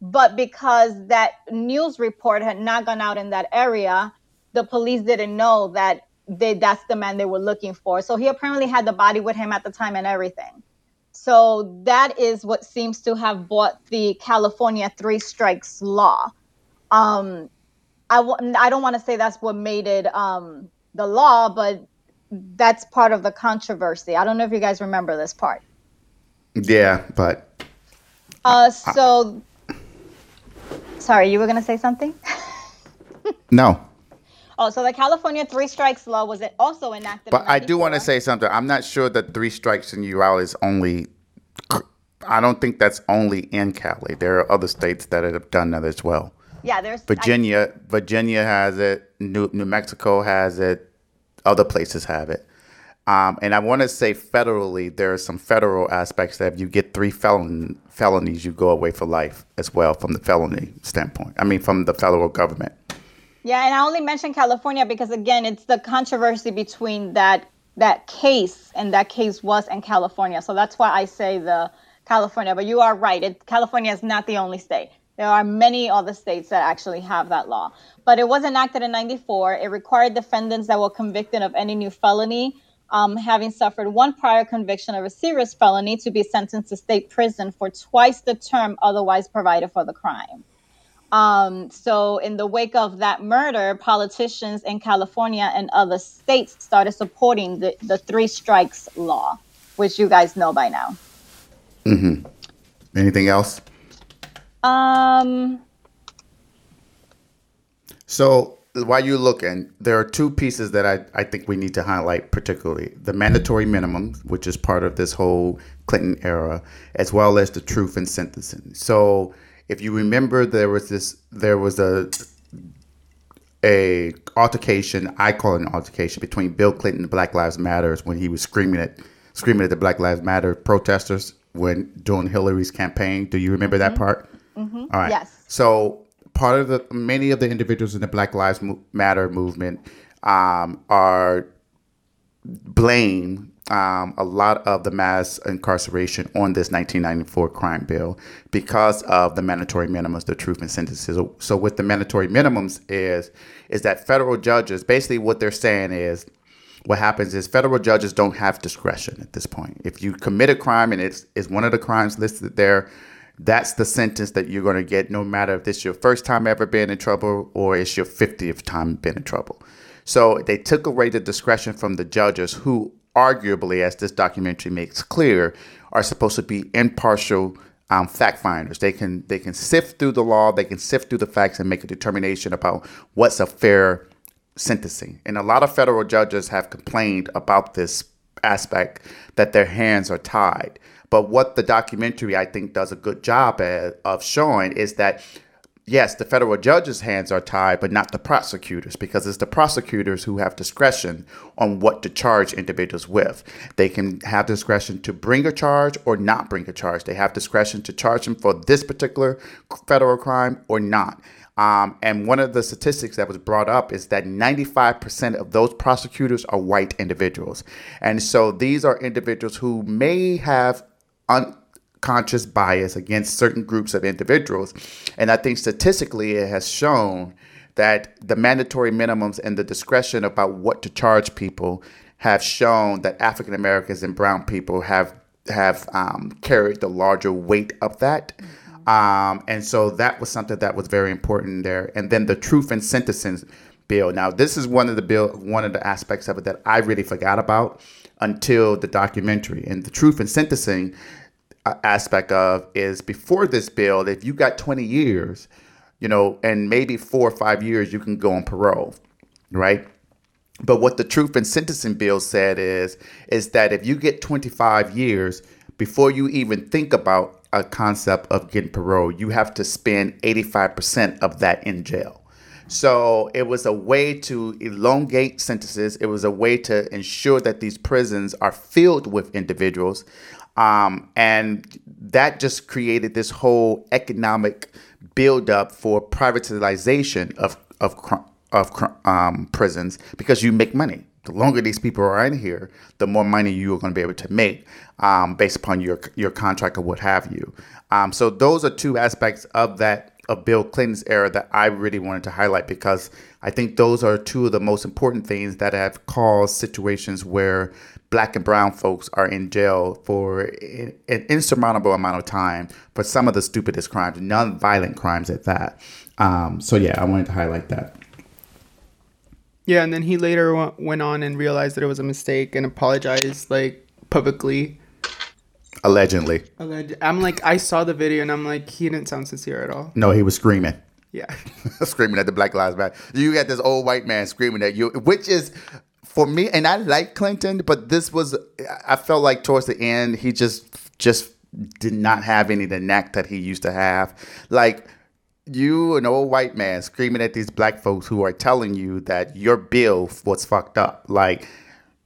But because that news report had not gone out in that area, the police didn't know that they that's the man they were looking for. So he apparently had the body with him at the time and everything. So that is what seems to have brought the California three strikes law. Um, I w- I don't want to say that's what made it um, the law, but that's part of the controversy. I don't know if you guys remember this part. Yeah, but Uh, so, sorry, you were gonna say something. no. Oh, so the California three strikes law was it also enacted. But in I do want to 94. say something. I'm not sure that three strikes and you're out is only. I don't think that's only in Cali. There are other states that have done that as well. Yeah, there's Virginia, Virginia has it. New New Mexico has it. Other places have it. Um, and I want to say federally, there are some federal aspects that if you get three felon felonies, you go away for life as well from the felony standpoint. I mean, from the federal government. Yeah, and I only mentioned California because again, it's the controversy between that that case, and that case was in California. So that's why I say the California. But you are right; it, California is not the only state. There are many other states that actually have that law. But it was enacted in '94. It required defendants that were convicted of any new felony, um, having suffered one prior conviction of a serious felony, to be sentenced to state prison for twice the term otherwise provided for the crime. Um, so, in the wake of that murder, politicians in California and other states started supporting the, the three strikes law, which you guys know by now. Anything else? Um, So while you're looking, there are two pieces that I, I think we need to highlight particularly the mandatory minimum, which is part of this whole Clinton era, as well as the truth in sentencing. So if you remember there was this there was a a altercation, I call it an altercation between Bill Clinton and Black Lives Matters when he was screaming at screaming at the Black Lives Matter protesters when during Hillary's campaign. Do you remember that part? All right. Yes. So part of the many of the individuals in the Black Lives Matter movement um, are blame um, a lot of the mass incarceration on this 1994 crime bill because of the mandatory minimums, the truth and sentences. So, so with the mandatory minimums is is that federal judges basically what they're saying is what happens is federal judges don't have discretion at this point. If you commit a crime and it's is one of the crimes listed there, that's the sentence that you're going to get no matter if this is your first time ever being in trouble or it's your 50th time being in trouble. So they took away the discretion from the judges who arguably as this documentary makes clear are supposed to be impartial um, fact finders. They can they can sift through the law, they can sift through the facts and make a determination about what's a fair sentencing. And a lot of federal judges have complained about this aspect that their hands are tied. But what the documentary, I think, does a good job at, of showing is that, yes, the federal judges' hands are tied, but not the prosecutors, because it's the prosecutors who have discretion on what to charge individuals with. They can have discretion to bring a charge or not bring a charge. They have discretion to charge them for this particular federal crime or not. Um, and one of the statistics that was brought up is that 95% of those prosecutors are white individuals. And so these are individuals who may have unconscious bias against certain groups of individuals. And I think statistically it has shown that the mandatory minimums and the discretion about what to charge people have shown that African Americans and brown people have have um, carried the larger weight of that. Um, and so that was something that was very important there. And then the truth and sentencing bill. Now, this is one of the bill, one of the aspects of it that I really forgot about until the documentary. And the truth and sentencing aspect of is before this bill, if you got 20 years, you know, and maybe four or five years, you can go on parole, right? But what the truth and sentencing bill said is is that if you get 25 years before you even think about a concept of getting parole, you have to spend 85% of that in jail. So it was a way to elongate sentences. It was a way to ensure that these prisons are filled with individuals. Um, and that just created this whole economic buildup for privatization of, of, of um, prisons because you make money. The longer these people are in here, the more money you are going to be able to make um, based upon your your contract or what have you. Um, so those are two aspects of that of Bill Clinton's era that I really wanted to highlight because I think those are two of the most important things that have caused situations where black and brown folks are in jail for an insurmountable amount of time for some of the stupidest crimes, non-violent crimes at that. Um, so yeah, I wanted to highlight that. Yeah, and then he later went on and realized that it was a mistake and apologized like publicly. Allegedly, Alleg- I'm like, I saw the video and I'm like, he didn't sound sincere at all. no, he was screaming. Yeah. screaming at the Black Lives Matter. You got this old white man screaming at you, which is for me. And I like Clinton, but this was I felt like towards the end he just just did not have any of the knack that he used to have. Like you, an old white man, screaming at these black folks who are telling you that your bill was fucked up. Like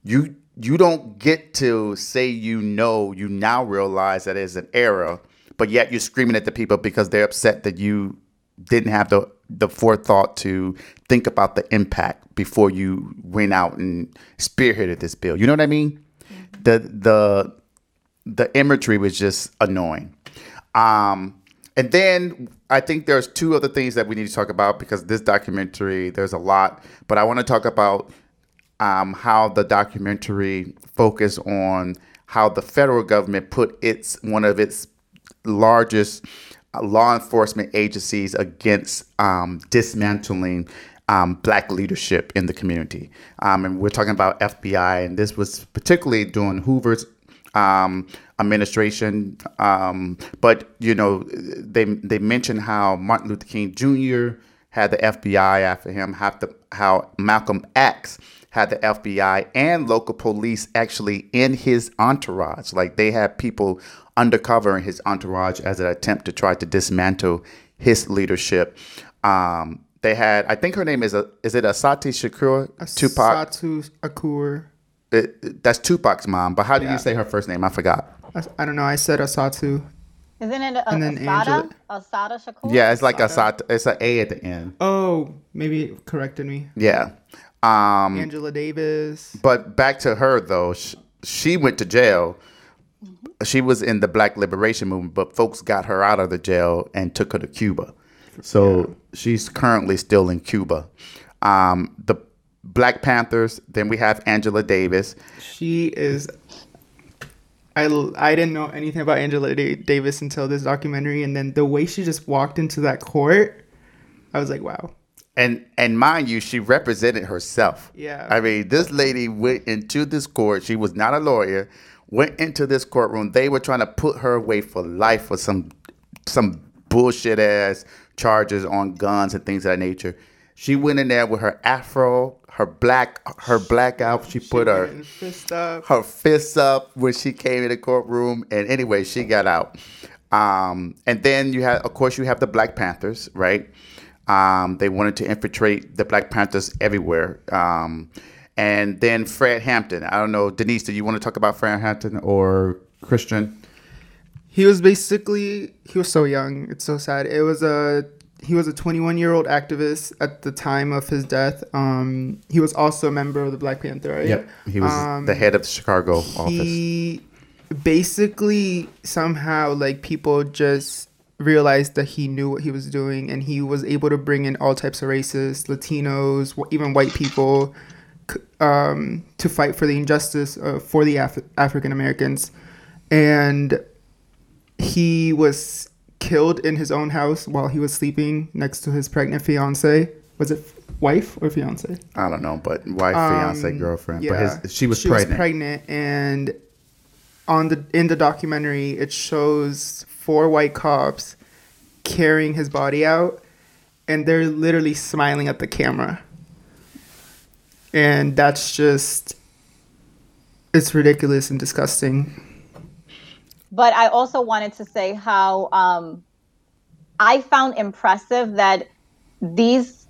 you you don't get to say you know you now realize that it's an error but yet you're screaming at the people because they're upset that you didn't have the the forethought to think about the impact before you went out and spearheaded this bill. You know what i mean? The the the imagery was just annoying. Um and then I think there's two other things that we need to talk about because this documentary, there's a lot, but I want to talk about um, how the documentary focused on how the federal government put its one of its largest uh, law enforcement agencies against um, dismantling um, black leadership in the community. Um, and we're talking about FBI, and this was particularly during Hoover's um, administration. Um, but you know, they they mentioned how Martin Luther King Jr. had the FBI after him, how, the, how Malcolm X had the FBI and local police actually in his entourage. Like they had people undercover in his entourage as an attempt to try to dismantle his leadership. Um, they had, I think her name is, a, is it Asati Shakur? Tupac. Satu Akur. It- that's Tupac's mom, but how do Yeah. you say her first name? I forgot. I, I don't know. I said Asatu. Isn't it a, And then Asada? Angela- Asada Shakur? Yeah, it's like Asat. It's an A at the end. Oh, maybe it corrected me. Yeah. Um, Angela Davis. but back to her though, she, she went to jail. She was in the Black Liberation Movement, but folks got her out of the jail and took her to Cuba. So she's currently still in Cuba. Um, the Black Panthers. Then we have Angela Davis. She is. I, I didn't know anything about Angela Da- Davis until this documentary, and then the way she just walked into that court, I was like, wow. And and mind you, she represented herself. Yeah. I mean, this lady went into this court. She was not a lawyer. Went into this courtroom. They were trying to put her away for life for some some bullshit ass charges on guns and things of that nature. She went in there with her afro, her black her black out. She put her fist up. her fists up when she came in the courtroom. And anyway, she got out. Um, and then you have, of course, you have the Black Panthers, right? Um, they wanted to infiltrate the Black Panthers everywhere. Um, and then Fred Hampton. I don't know, Denise, do you want to talk about Fred Hampton or Christian? He was basically he was so young. It's so sad. It was a he was a 21 year old activist at the time of his death. Um, he was also a member of the Black Panther. Right? He was Um, the head of the Chicago office. he basically somehow like people just realized that he knew what he was doing and he was able to bring in all types of races latinos even white people um, to fight for the injustice uh, for the Af- african americans and he was killed in his own house while he was sleeping next to his pregnant fiance was it wife or fiance I don't know, but wife, fiance, girlfriend. But his, she was Um, she pregnant. was pregnant, and on the in the documentary, it shows four white cops carrying his body out, and they're literally smiling at the camera. And that's just, it's ridiculous and disgusting. But I also wanted to say how um, I found impressive that these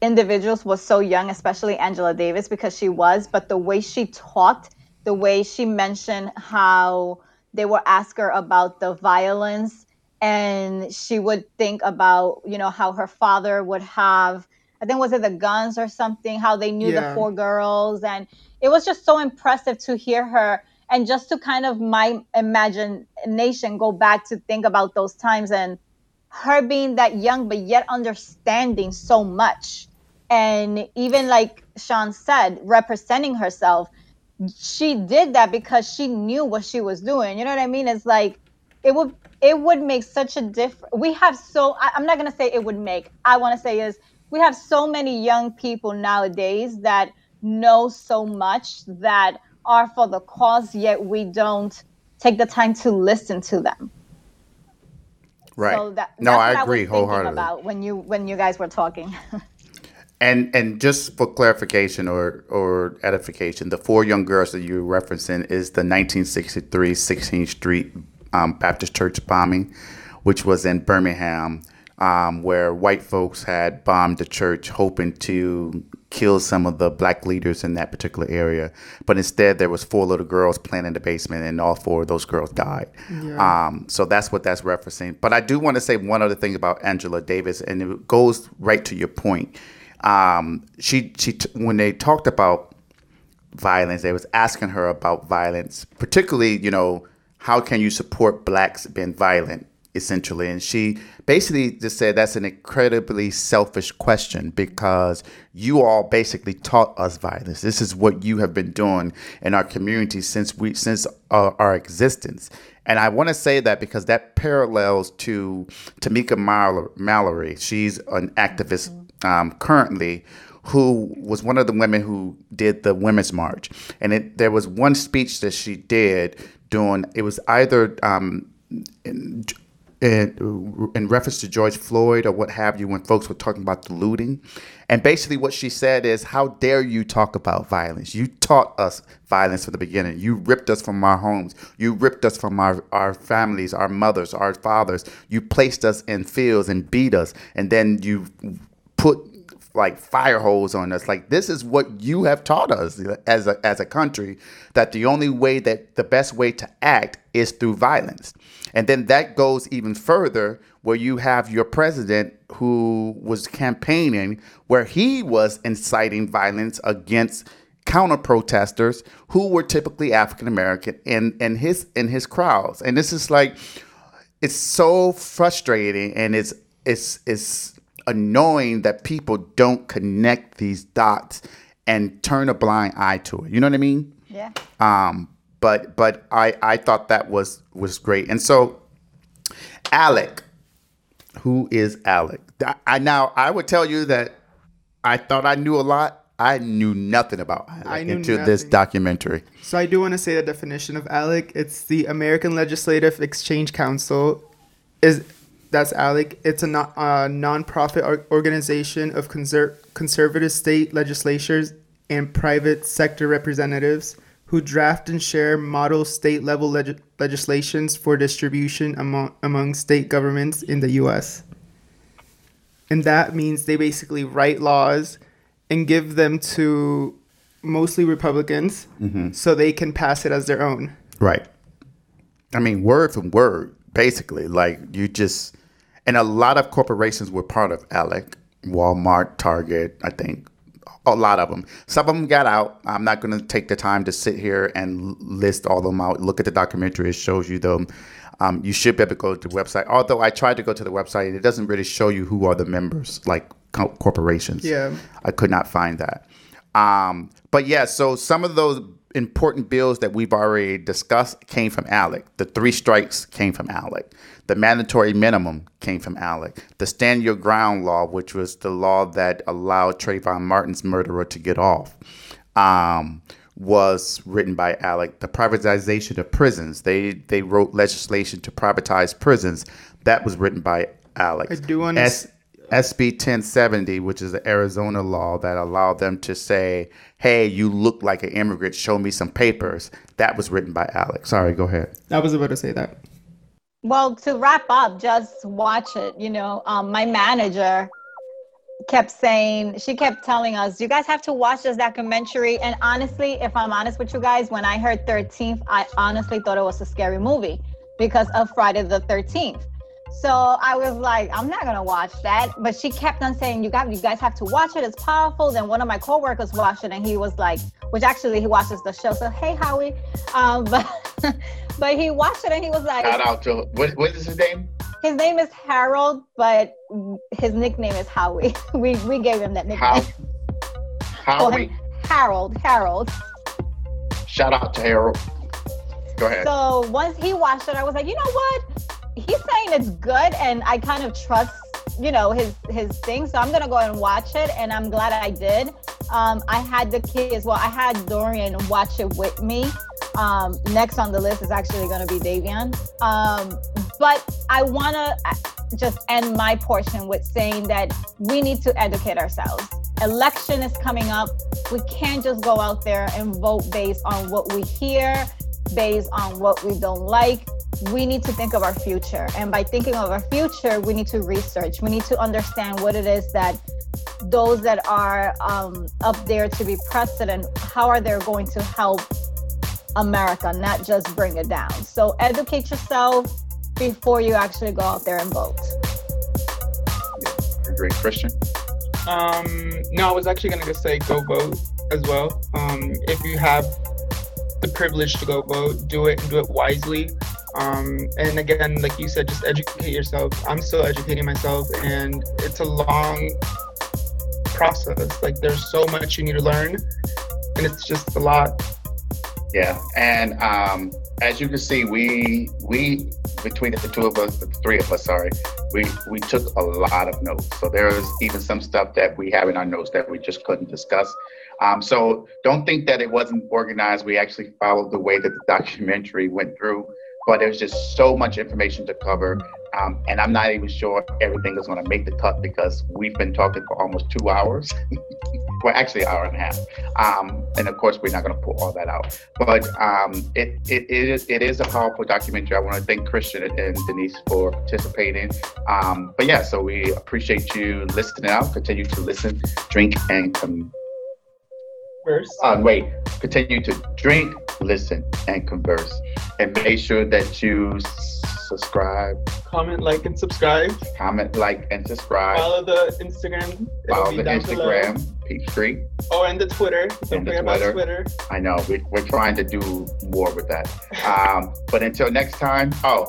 individuals was so young, especially Angela Davis, because she was, but the way she talked, the way she mentioned how they would ask her about the violence and she would think about, you know, how her father would have I think was it the guns or something, how they knew Yeah. the four girls and it was just so impressive to hear her and just to kind of my imagination go back to think about those times and her being that young but yet understanding so much and even like sean said representing herself she did that because she knew what she was doing you know what i mean it's like it would it would make such a difference we have so I, i'm not going to say it would make i want to say is we have so many young people nowadays that know so much that are for the cause yet we don't take the time to listen to them Right. so that, no, I agree thinking wholeheartedly. about when you when you guys were talking And and just for clarification or or edification, the four young girls that you're referencing is the 1963 16th Street um, Baptist Church bombing, which was in Birmingham, um, where white folks had bombed the church, hoping to kill some of the black leaders in that particular area. But instead, there was four little girls playing in the basement, and all four of those girls died. Um, so that's what that's referencing. But I do want to say one other thing about Angela Davis, and it goes right to your point. Um, she she t- when they talked about violence, they was asking her about violence, particularly you know how can you support blacks being violent essentially, and she basically just said that's an incredibly selfish question because you all basically taught us violence. This is what you have been doing in our community since we since uh, our existence. And I want to say that because that parallels to Tamika Mallory. She's an activist um, currently who was one of the women who did the women's march. And it, there was one speech that she did during, it was either um, in, in, in reference to George Floyd or what have you, when folks were talking about the looting. And basically, what she said is, How dare you talk about violence? You taught us violence from the beginning. You ripped us from our homes. You ripped us from our, our families, our mothers, our fathers. You placed us in fields and beat us. And then you put like fire hose on us. Like this is what you have taught us as a as a country that the only way that the best way to act is through violence. And then that goes even further where you have your president who was campaigning where he was inciting violence against counter protesters who were typically African American in in his in his crowds. And this is like it's so frustrating and it's it's it's annoying that people don't connect these dots and turn a blind eye to it. You know what I mean? yeah Um, but but I I thought that was was great. And so Alec, who is Alec? I, I now I would tell you that I thought I knew a lot. I knew nothing about Alec I knew until this documentary. So I do want to say the definition of ALEC. It's the American Legislative Exchange Council. Is that's ALEC? It's a non uh, nonprofit or- organization of conser- conservative state legislatures and private sector representatives who draft and share model state level leg- legislations for distribution among among state governments in the U.S. And that means they basically write laws and give them to mostly Republicans so they can pass it as their own. Right. I mean, word for word, basically. Like you just, and a lot of corporations were part of ALEC, Walmart, Target, I think, a lot of them. Some of them got out. I'm not going to take the time to sit here and list all of them out. Look at the documentary; it shows you them. Um, you should be able to go to the website. Although I tried to go to the website, and it doesn't really show you who are the members, like co- corporations. Yeah. I could not find that. Um, but yeah, so some of those important bills that we've already discussed came from ALEC. The three strikes came from ALEC. The mandatory minimum came from ALEC. The stand your ground law, which was the law that allowed Trayvon Martin's murderer to get off, um, was written by ALEC. The privatization of prisons, they they wrote legislation to privatize prisons. That was written by ALEC. I do S- SB 1070, which is the Arizona law that allowed them to say, hey, you look like an immigrant, show me some papers. That was written by Alex. Sorry, go ahead. I was about to say that. Well, to wrap up, just watch it. You know, um, my manager kept saying she kept telling us you guys have to watch this documentary and honestly if i'm honest with you guys when i heard 13th i honestly thought it was a scary movie because of friday the 13th so i was like i'm not gonna watch that but she kept on saying you got you guys have to watch it it's powerful then one of my coworkers watched it and he was like which actually he watches the show so hey howie um but but he watched it and he was like Shout out to what, what is his name? his name is harold but his nickname is howie we we gave him that nickname How? Howie. Harold. Harold. Shout out to Harold. Go ahead. So once he watched it, I was like, you know what? He's saying it's good, and I kind of trust, you know, his his thing. So I'm gonna go and watch it, and I'm glad I did. Um, I had the kids. Well, I had Dorian watch it with me. Um, next on the list is actually gonna be Davian. Um, but I wanna uh, just end my portion with saying that we need to educate ourselves. Election is coming up. We can't just go out there and vote based on what we hear, based on what we don't like. We need to think of our future. And by thinking of our future, we need to research. We need to understand what it is that those that are um, up there to be president, how are they going to help America, not just bring it down. So educate yourself before you actually go out there and vote. Agree, Christian. Um, no, I was actually gonna just say go vote as well. Um, if you have the privilege to go vote, do it and do it wisely. Um, and again, like you said, just educate yourself. I'm still educating myself, and it's a long process. Like there's so much you need to learn, and it's just a lot. Yeah, and um, as you can see, we we between the two of us, the three of us, sorry, we we took a lot of notes. So there's even some stuff that we have in our notes that we just couldn't discuss. Um, so don't think that it wasn't organized. We actually followed the way that the documentary went through, but there's just so much information to cover. Um, and I'm not even sure everything is going to make the cut because we've been talking for almost two hours. well, actually, an hour and a half. Um, and of course, we're not going to pull all that out. But um, it, it, it, is, it is a powerful documentary. I want to thank Christian and Denise for participating. Um, but yeah, so we appreciate you listening out. Continue to listen, drink, and come. Where's Uh, wait, continue to drink, listen, and converse. And make sure that you s- subscribe, comment, like, and subscribe. comment, like, and subscribe. Follow the Instagram. It'll Follow be the down. Instagram, Peach Street. Oh, and the Twitter. Don't And the forget about Twitter. Twitter. I know we, we're trying to do more with that. Um, but until next time, oh,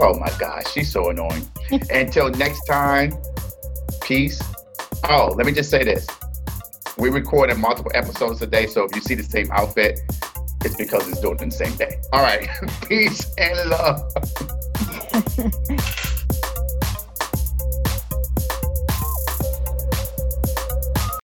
oh my gosh, she's so annoying. until next time, peace. Oh, let me just say this: we recorded multiple episodes a day, so if you see the same outfit, it's because it's doing it the same day. All right, peace and love.